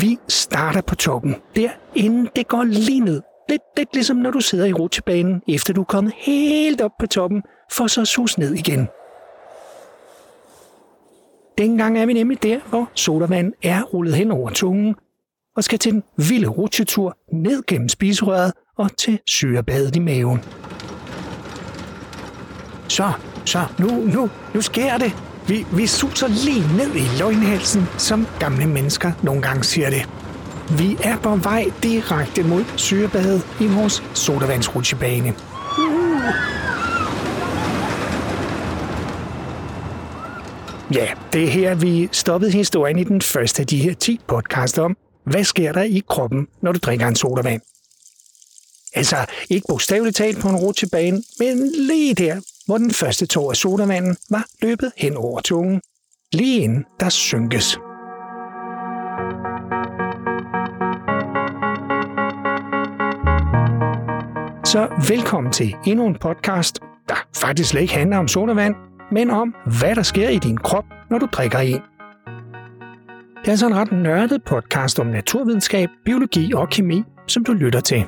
Vi starter på toppen, der inden det går lige ned. Lidt, lidt ligesom når du sidder i rutsjebanen, efter du er kommet helt op på toppen, for så at sus ned igen. Dengang er vi nemlig der, hvor sodavand er rullet hen over tungen, og skal til den vilde rutsjetur ned gennem spiserøret og til syrebadet i maven. Så, så, nu, nu, nu sker det. Vi, vi suser lige ned i løgnhalsen, som gamle mennesker nogle gange siger det. Vi er på vej direkte mod syrebadet i vores sodavandsrutsjebane. Uhuh. Ja, det er her, vi stoppede historien i den første af de her 10 podcast om, hvad sker der i kroppen, når du drikker en sodavand. Altså, ikke bogstaveligt talt på en rutsjebane, men lige der, hvor den første tår af sodavanden var løbet hen over tungen, lige inden der synkes. Så velkommen til endnu en podcast, der faktisk slet ikke handler om sodavand, men om, hvad der sker i din krop, når du drikker en. Det er altså en ret nørdet podcast om naturvidenskab, biologi og kemi, som du lytter til.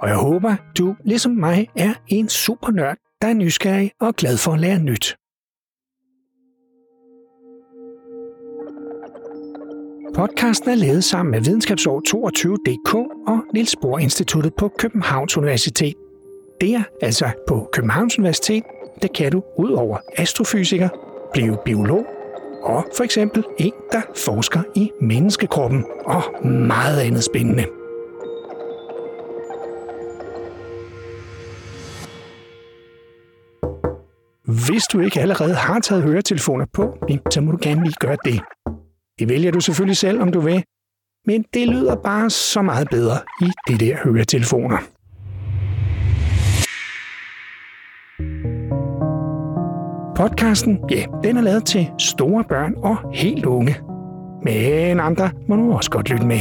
Og jeg håber, du ligesom mig er en super nørd, der er nysgerrig og glad for at lære nyt. Podcasten er lavet sammen med Videnskabsår 22.dk og Niels Bohr Instituttet på Københavns Universitet. Der, altså på Københavns Universitet, der kan du ud over astrofysiker blive biolog og for eksempel en, der forsker i menneskekroppen og meget andet spændende. Hvis du ikke allerede har taget høretelefoner på, så må du gerne lige gøre det. Det vælger du selvfølgelig selv, om du vil, men det lyder bare så meget bedre i det der høretelefoner. Podcasten, ja, den er lavet til store børn og helt unge. Men andre må nu også godt lytte med.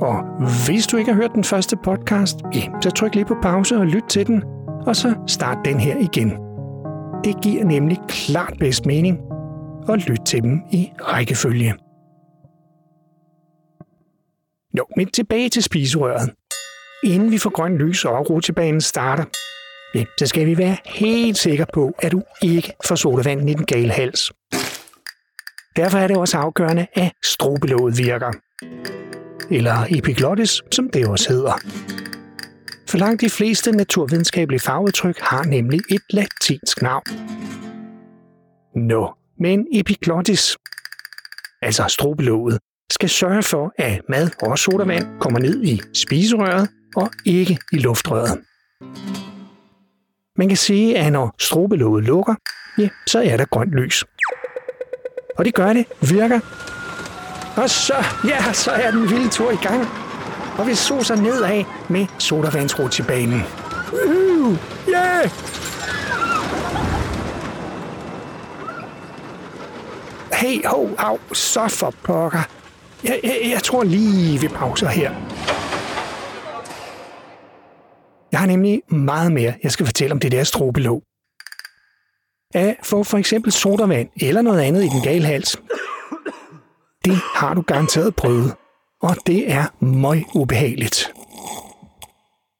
Og hvis du ikke har hørt den første podcast, ja, så tryk lige på pause og lyt til den, og så start den her igen. Det giver nemlig klart bedst mening at lytte til dem i rækkefølge. Jo, men tilbage til spiserøret. Inden vi får grøn lys og rutsjebanen starter, ja, så skal vi være helt sikre på, at du ikke får sodavanden i den gale hals. Derfor er det også afgørende, at strobelåget virker. Eller epiglottis, som det også hedder. For langt de fleste naturvidenskabelige fagudtryk har nemlig et latinsk navn. Nå, men epiglottis, altså strobelåget, skal sørge for, at mad og sodavand kommer ned i spiserøret og ikke i luftrøret. Man kan sige, at når strobelåget lukker, ja, så er der grønt lys. Og det gør det, virker. Og så, ja, så er den vilde tur i gang. Og vi suser nedad med sodavandsrutsjebanen. Uh, yeah! Hey, ho, au, så for pokker. Jeg, jeg, jeg tror lige, vi pauser her. Jeg har nemlig meget mere, jeg skal fortælle om det der strobelåg. At få for eksempel sodavand eller noget andet i den gale hals, det har du garanteret prøvet, og det er møg ubehageligt.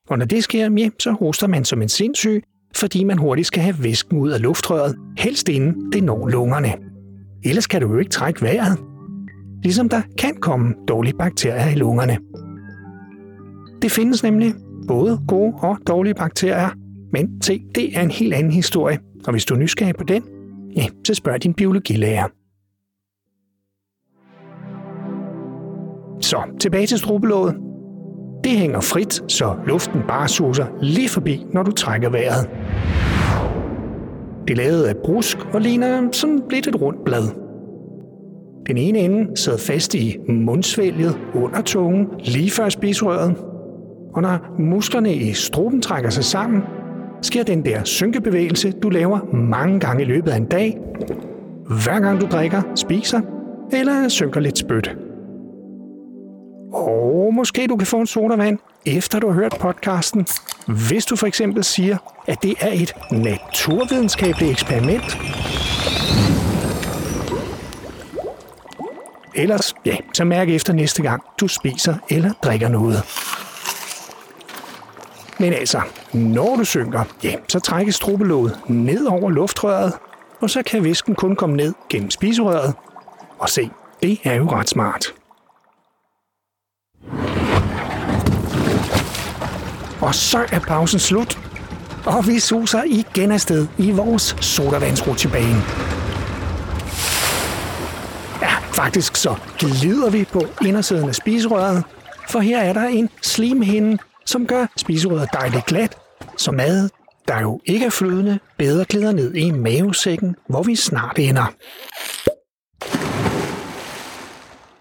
Og når det sker, ja, så hoster man som en sindssyg, fordi man hurtigt skal have væsken ud af luftrøret, helst inden det når lungerne. Ellers kan du jo ikke trække vejret. Ligesom der kan komme dårlige bakterier i lungerne. Det findes nemlig både gode og dårlige bakterier, men se, det er en helt anden historie, og hvis du er nysgerrig på den, ja, så spørg din biologilærer. Så tilbage til strubelåget. Det hænger frit, så luften bare suser lige forbi, når du trækker vejret. Det er lavet af brusk og ligner sådan lidt et rundt blad. Den ene ende sidder fast i mundsvælget under tungen, lige før spiserøret. Og når musklerne i struben trækker sig sammen, sker den der synkebevægelse, du laver mange gange i løbet af en dag, hver gang du drikker, spiser eller synker lidt spyt. Måske du kan få en sodavand, efter du har hørt podcasten, hvis du for eksempel siger, at det er et naturvidenskabeligt eksperiment. ellers, ja, så mærk efter næste gang, du spiser eller drikker noget. Men altså, når du synker, ja, så trækkes strubelåget ned over luftrøret, og så kan væsken kun komme ned gennem spiserøret. Og se, det er jo ret smart. Og så er pausen slut, og vi suser igen afsted i vores sodavandsrutsjebane. Ja, faktisk så glider vi på indersiden af spiserøret, for her er der en slimhinde, som gør spiserøret dejligt glat, så mad, der jo ikke er flydende, bedre glider ned i mavesækken, hvor vi snart ender.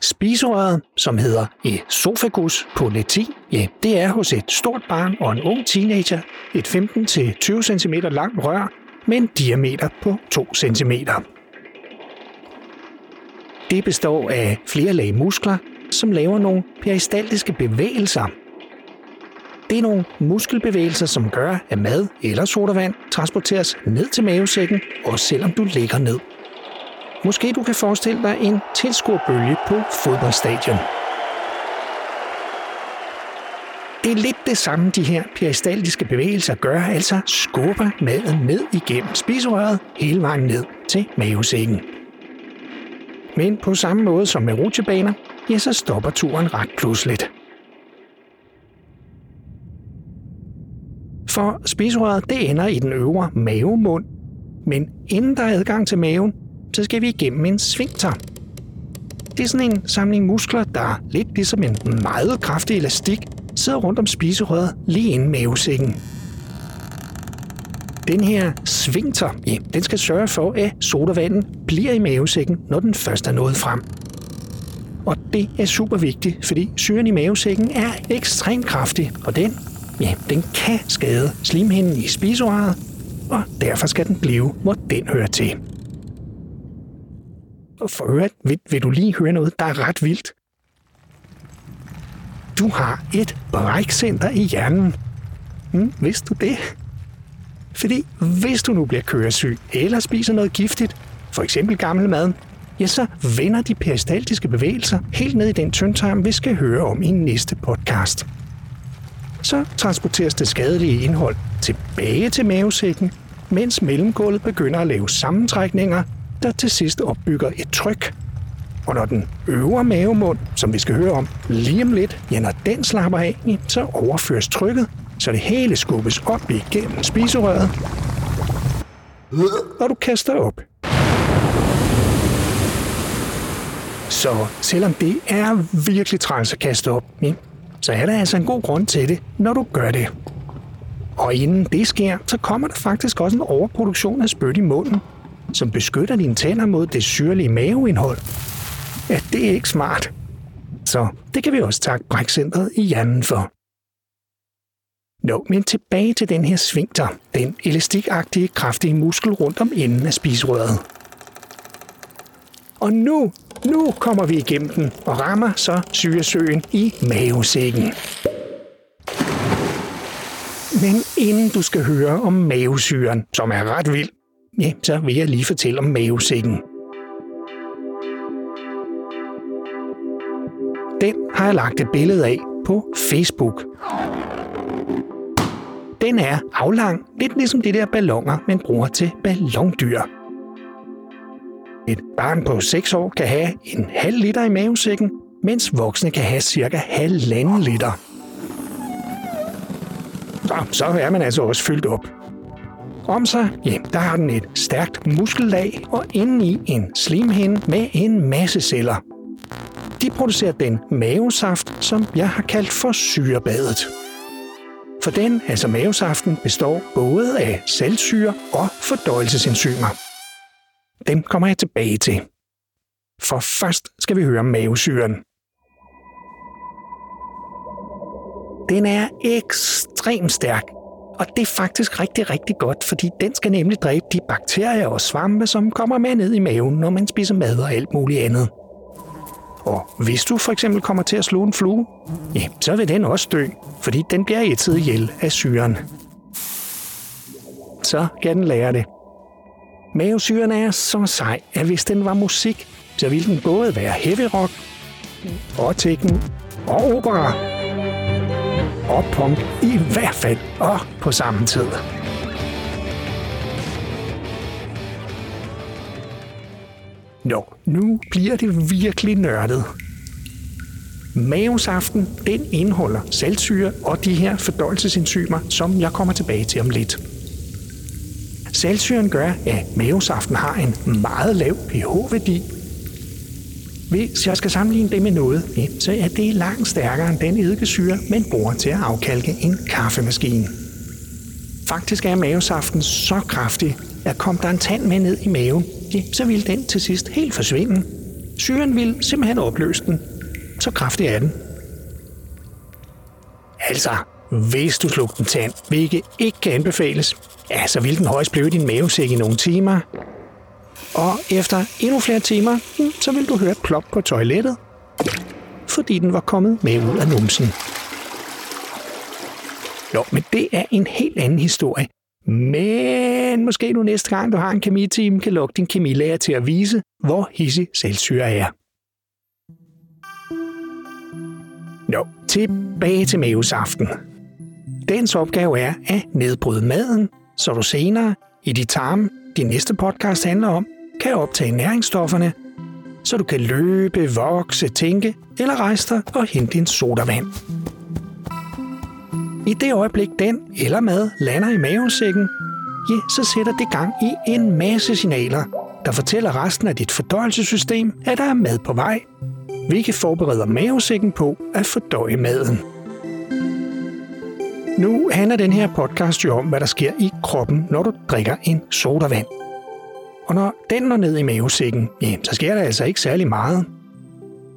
Spiserøret, som hedder esophagus på latin, ja, det er hos et stort barn og en ung teenager et 15-20 cm langt rør med en diameter på 2 cm. Det består af flere lag muskler, som laver nogle peristaltiske bevægelser. Det er nogle muskelbevægelser, som gør, at mad eller sodavand transporteres ned til mavesækken, også selvom du ligger ned. Måske du kan forestille dig en tilskuerbølge på fodboldstadion. Det er lidt det samme, de her peristaltiske bevægelser gør, altså skubber maden ned igennem spiserøret hele vejen ned til mavesækken. Men på samme måde som med rutsjebaner, ja, så stopper turen ret pludseligt. For spiserøret det ender i den øvre mavemund, men inden der er adgang til maven, så skal vi igennem en sfinkter. Det er sådan en samling muskler, der lidt ligesom en meget kraftig elastik sidder rundt om spiserøret lige inden mavesækken. Den her sfinkter, ja, den skal sørge for, at sodavanden bliver i mavesækken, når den først er nået frem. Og det er super vigtigt, fordi syren i mavesækken er ekstremt kraftig, og den, ja, den kan skade slimhinden i spiserøret, og derfor skal den blive, hvor den hører til. For øvrigt, vil, vil du lige høre noget, der er ret vildt? Du har et brækcenter i hjernen. Hmm, vidste du det? Fordi hvis du nu bliver køresyg eller spiser noget giftigt, for eksempel gammel mad, ja, så vender de peristaltiske bevægelser helt ned i den tyndtarm, vi skal høre om i næste podcast. Så transporteres det skadelige indhold tilbage til mavesækken, mens mellemgulvet begynder at lave sammentrækninger, der til sidst opbygger et tryk. Og når den øvre mavemund, som vi skal høre om lige om lidt, ja, når den slapper af, så overføres trykket, så det hele skubbes op igennem spiserøret, og du kaster op. Så selvom det er virkelig træls at kaste op, så er der altså en god grund til det, når du gør det. Og inden det sker, så kommer der faktisk også en overproduktion af spyt i munden, som beskytter dine tænder mod det syrlige maveindhold. Ja, det er ikke smart. Så det kan vi også takke brækcentret i hjernen for. Nå, men tilbage til den her svingter, den elastikagtige, kraftige muskel rundt om enden af spiserøret. Og nu, nu kommer vi igennem den og rammer så syresøen i mavesækken. Men inden du skal høre om mavesyren, som er ret vild, ja, så vil jeg lige fortælle om mavesækken. Den har jeg lagt et billede af på Facebook. Den er aflang, lidt ligesom de der ballonger, man bruger til ballondyr. Et barn på 6 år kan have en halv liter i mavesækken, mens voksne kan have cirka halvanden liter. Så, så er man altså også fyldt op. Om sig, ja, der har den et stærkt muskellag og indeni en slimhinde med en masse celler. De producerer den mavesaft, som jeg har kaldt for syrebadet. For den, altså mavesaften, består både af saltsyre og fordøjelsesenzymer. Dem kommer jeg tilbage til. For først skal vi høre om mavesyren. Den er ekstremt stærk, og det er faktisk rigtig, rigtig godt, fordi den skal nemlig dræbe de bakterier og svampe, som kommer med ned i maven, når man spiser mad og alt muligt andet. Og hvis du for eksempel kommer til at slå en flue, ja, så vil den også dø, fordi den bliver ætset ihjel af syren. Så kan den lære det. Mavesyren er så sej, at hvis den var musik, så ville den både være heavy rock, og tekken og opera, og punk i hvert fald, og på samme tid. Nå, nu bliver det virkelig nørdet. Mavesaften, den indeholder saltsyre og de her fordøjelsesenzymer, som jeg kommer tilbage til om lidt. Saltsyren gør, at mavesaften har en meget lav pH-værdi. Hvis jeg skal sammenligne det med noget, så er det langt stærkere end den eddikesyre, man bruger til at afkalke en kaffemaskine. Faktisk er mavesaften så kraftig, at kom der en tand med ned i maven, så vil den til sidst helt forsvinde. Syren vil simpelthen opløse den. Så kraftig er den. Altså, hvis du slugte en tand, hvilket ikke kan anbefales, ja, så vil den højst blive i din mavesæk i nogle timer. Og efter endnu flere timer, hmm, så vil du høre et plop på toilettet, fordi den var kommet med ud af numsen. Nå, men det er en helt anden historie. Men måske nu næste gang, du har en kemiteam, kan lukke din kemilærer til at vise, hvor hissig selvsyre er. Nå, tilbage til mavesaften. Dens opgave er at nedbryde maden, så du senere i dit tarm din næste podcast handler om, kan optage næringsstofferne, så du kan løbe, vokse, tænke eller rejse dig og hente din sodavand. I det øjeblik den eller mad lander i mavesækken, ja, så sætter det gang i en masse signaler, der fortæller resten af dit fordøjelsessystem, at der er mad på vej, hvilket forbereder mavesækken på at fordøje maden. Nu handler den her podcast jo om, hvad der sker i kroppen, når du drikker en sodavand. Og når den når ned i mavesækken, ja, så sker der altså ikke særlig meget.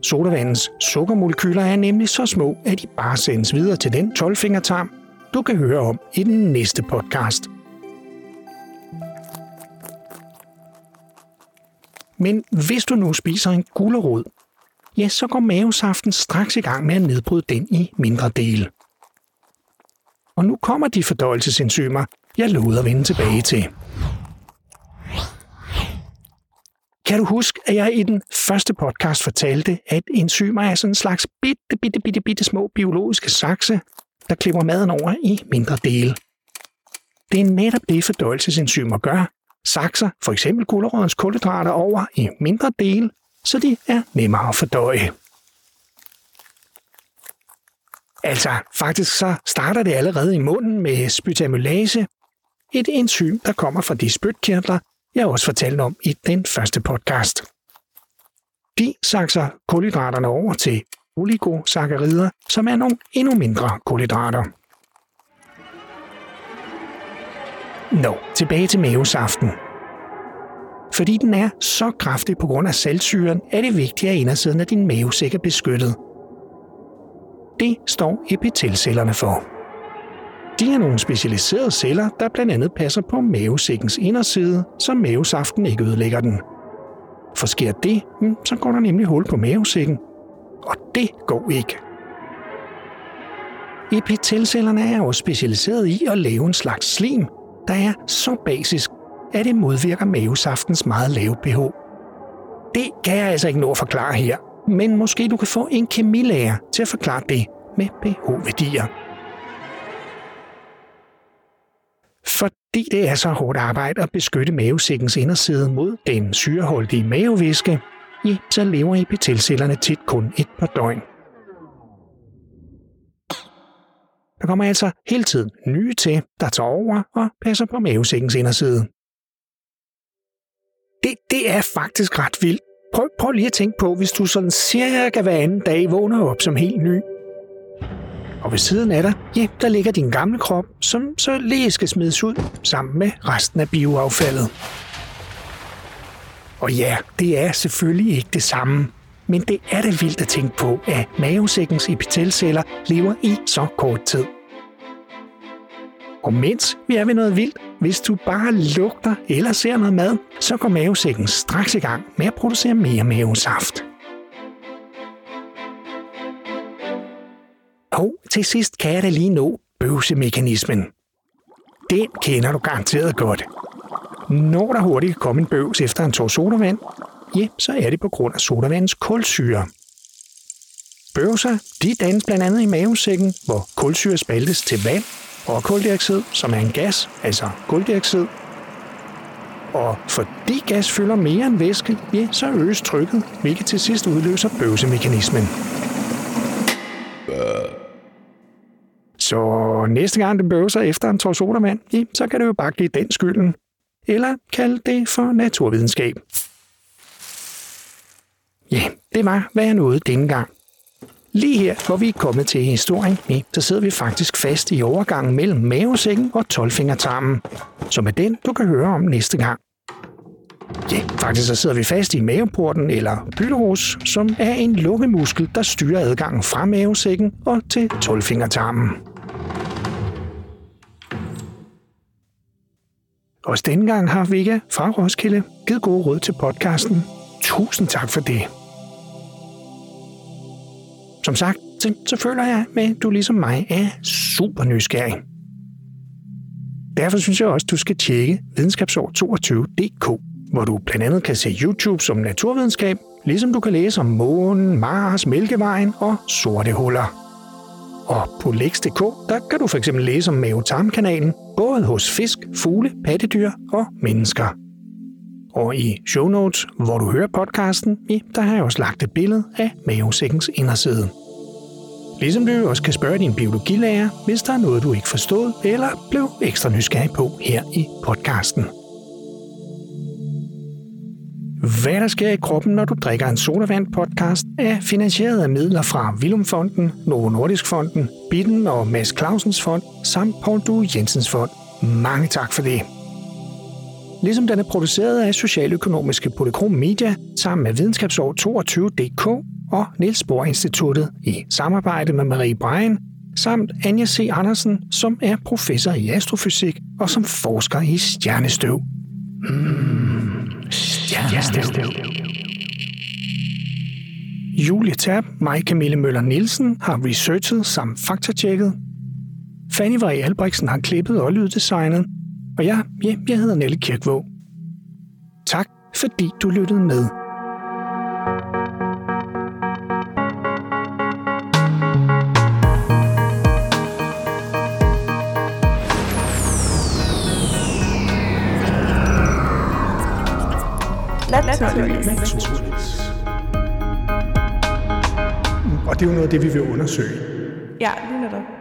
Sodavandens sukkermolekyler er nemlig så små, at de bare sendes videre til den 12-fingertarm, du kan høre om i den næste podcast. Men hvis du nu spiser en gulerod, ja, så går mavesaften straks i gang med at nedbryde den i mindre dele. Og nu kommer de fordøjelsesenzymer, jeg lovede at vende tilbage til. Kan du huske, at jeg i den første podcast fortalte, at enzymer er sådan en slags bitte, bitte, bitte, bitte små biologiske sakse, der klipper maden over i mindre dele. Det er netop det, fordøjelsesenzymer gør. Sakser for eksempel gulerodens kulhydrater over i mindre dele, så de er nemmere at fordøje. Altså, faktisk så starter det allerede i munden med spytamylase, et enzym, der kommer fra de spytkirtler, jeg også fortalte om i den første podcast. De sakser kulhydraterne over til oligosakkarider, som er nogle endnu mindre kulhydrater. Nå, tilbage til mavesaften. Fordi den er så kraftig på grund af saltsyren, er det vigtigt, at indersiden af din mavesæk er beskyttet. Det står epitelcellerne for. De er nogle specialiserede celler, der blandt andet passer på mavesækkens inderside, så mavesaften ikke ødelægger den. For sker det, hmm, så går der nemlig hul på mavesækken. Og det går ikke. Epitelcellerne er også specialiseret i at lave en slags slim, der er så basisk, at det modvirker mavesaftens meget lave pH. Det kan jeg altså ikke nå at forklare her, men måske du kan få en kemilærer til at forklare det med pH-værdier. Fordi det er så hårdt arbejde at beskytte mavesækkens inderside mod den syreholdige mavevæske, ja, så lever epitelcellerne tit kun et par døgn. Der kommer altså hele tiden nye til, der tager over og passer på mavesækkens inderside. Det, det er faktisk ret vildt. Prøv, prøv lige at tænke på, hvis du sådan cirka hver anden dag vågner op som helt ny, og ved siden af dig, ja, der ligger din gamle krop, som så lige skal smides ud sammen med resten af bioaffaldet. Og ja, det er selvfølgelig ikke det samme. Men det er det vildt at tænke på, at mavesækkens epitelceller lever i så kort tid. Og mens vi er ved noget vildt, hvis du bare lugter eller ser noget mad, så går mavesækken straks i gang med at producere mere mavesaft. Og til sidst kan jeg da lige nå bøvsemekanismen. Den kender du garanteret godt. Når der hurtigt kan komme en bøvs efter en tår sodavand, ja, så er det på grund af sodavandens kulsyre. Bøvser, de dannes blandt andet i mavesækken, hvor kulsyre spaltes til vand og koldioxid, som er en gas, altså koldioxid. Og fordi gas fylder mere end væske, ja, så øges trykket, hvilket til sidst udløser bøvsemekanismen. Så næste gang det bøvser efter en tår sodavand, ja, så kan det jo bare give den skylden. Eller kald det for naturvidenskab. Ja, det var, hvad jeg nåede denne gang. Lige her, hvor vi er kommet til historien, ja, så sidder vi faktisk fast i overgangen mellem mavesækken og tolvfingertarmen, som er den, du kan høre om næste gang. Ja, faktisk så sidder vi fast i maveporten eller pylorus, som er en lukkemuskel, der styrer adgangen fra mavesækken og til tolvfingertarmen. Også denne gang har Vika fra Roskilde givet gode råd til podcasten. Tusind tak for det. Som sagt, så, så føler jeg, at du ligesom mig er super nysgerrig. Derfor synes jeg også, at du skal tjekke videnskabsår22.dk, hvor du blandt andet kan se YouTube som naturvidenskab, ligesom du kan læse om månen, Mars, Mælkevejen og sorte huller. Og på Lex.dk, der kan du fx læse om mavetarmkanalen, både hos fisk, fugle, pattedyr og mennesker. Og i show notes, hvor du hører podcasten, ja, der har jeg også lagt et billede af mavesækkens inderside. Ligesom du også kan spørge din biologilærer, hvis der er noget, du ikke forstod eller blev ekstra nysgerrig på her i podcasten. Hvad der sker i kroppen, når du drikker en sodavand podcast, er finansieret af midler fra Vilumfonden, Novo Nordisk Fonden, Bitten og Mads Clausens Fond samt Paul Due Jensens Fond. Mange tak for det. Ligesom den er produceret af Socialøkonomiske Polychrom Media sammen med Videnskabsår 22.dk og Niels Bohr Instituttet i samarbejde med Marie Brein, samt Anja C. Andersen, som er professor i astrofysik og som forsker i stjernestøv. Mm, stjernestøv. Julie Tab, mig Camille Møller Nielsen har researchet samt faktatjekket. Fanny Varie Albrechtsen har klippet og lyddesignet. Og jeg, ja, jeg hedder Nelle Kirkvåg. Tak, fordi du lyttede med. Naturligvis. Og det er jo noget af det, vi vil undersøge. Ja, lige netop.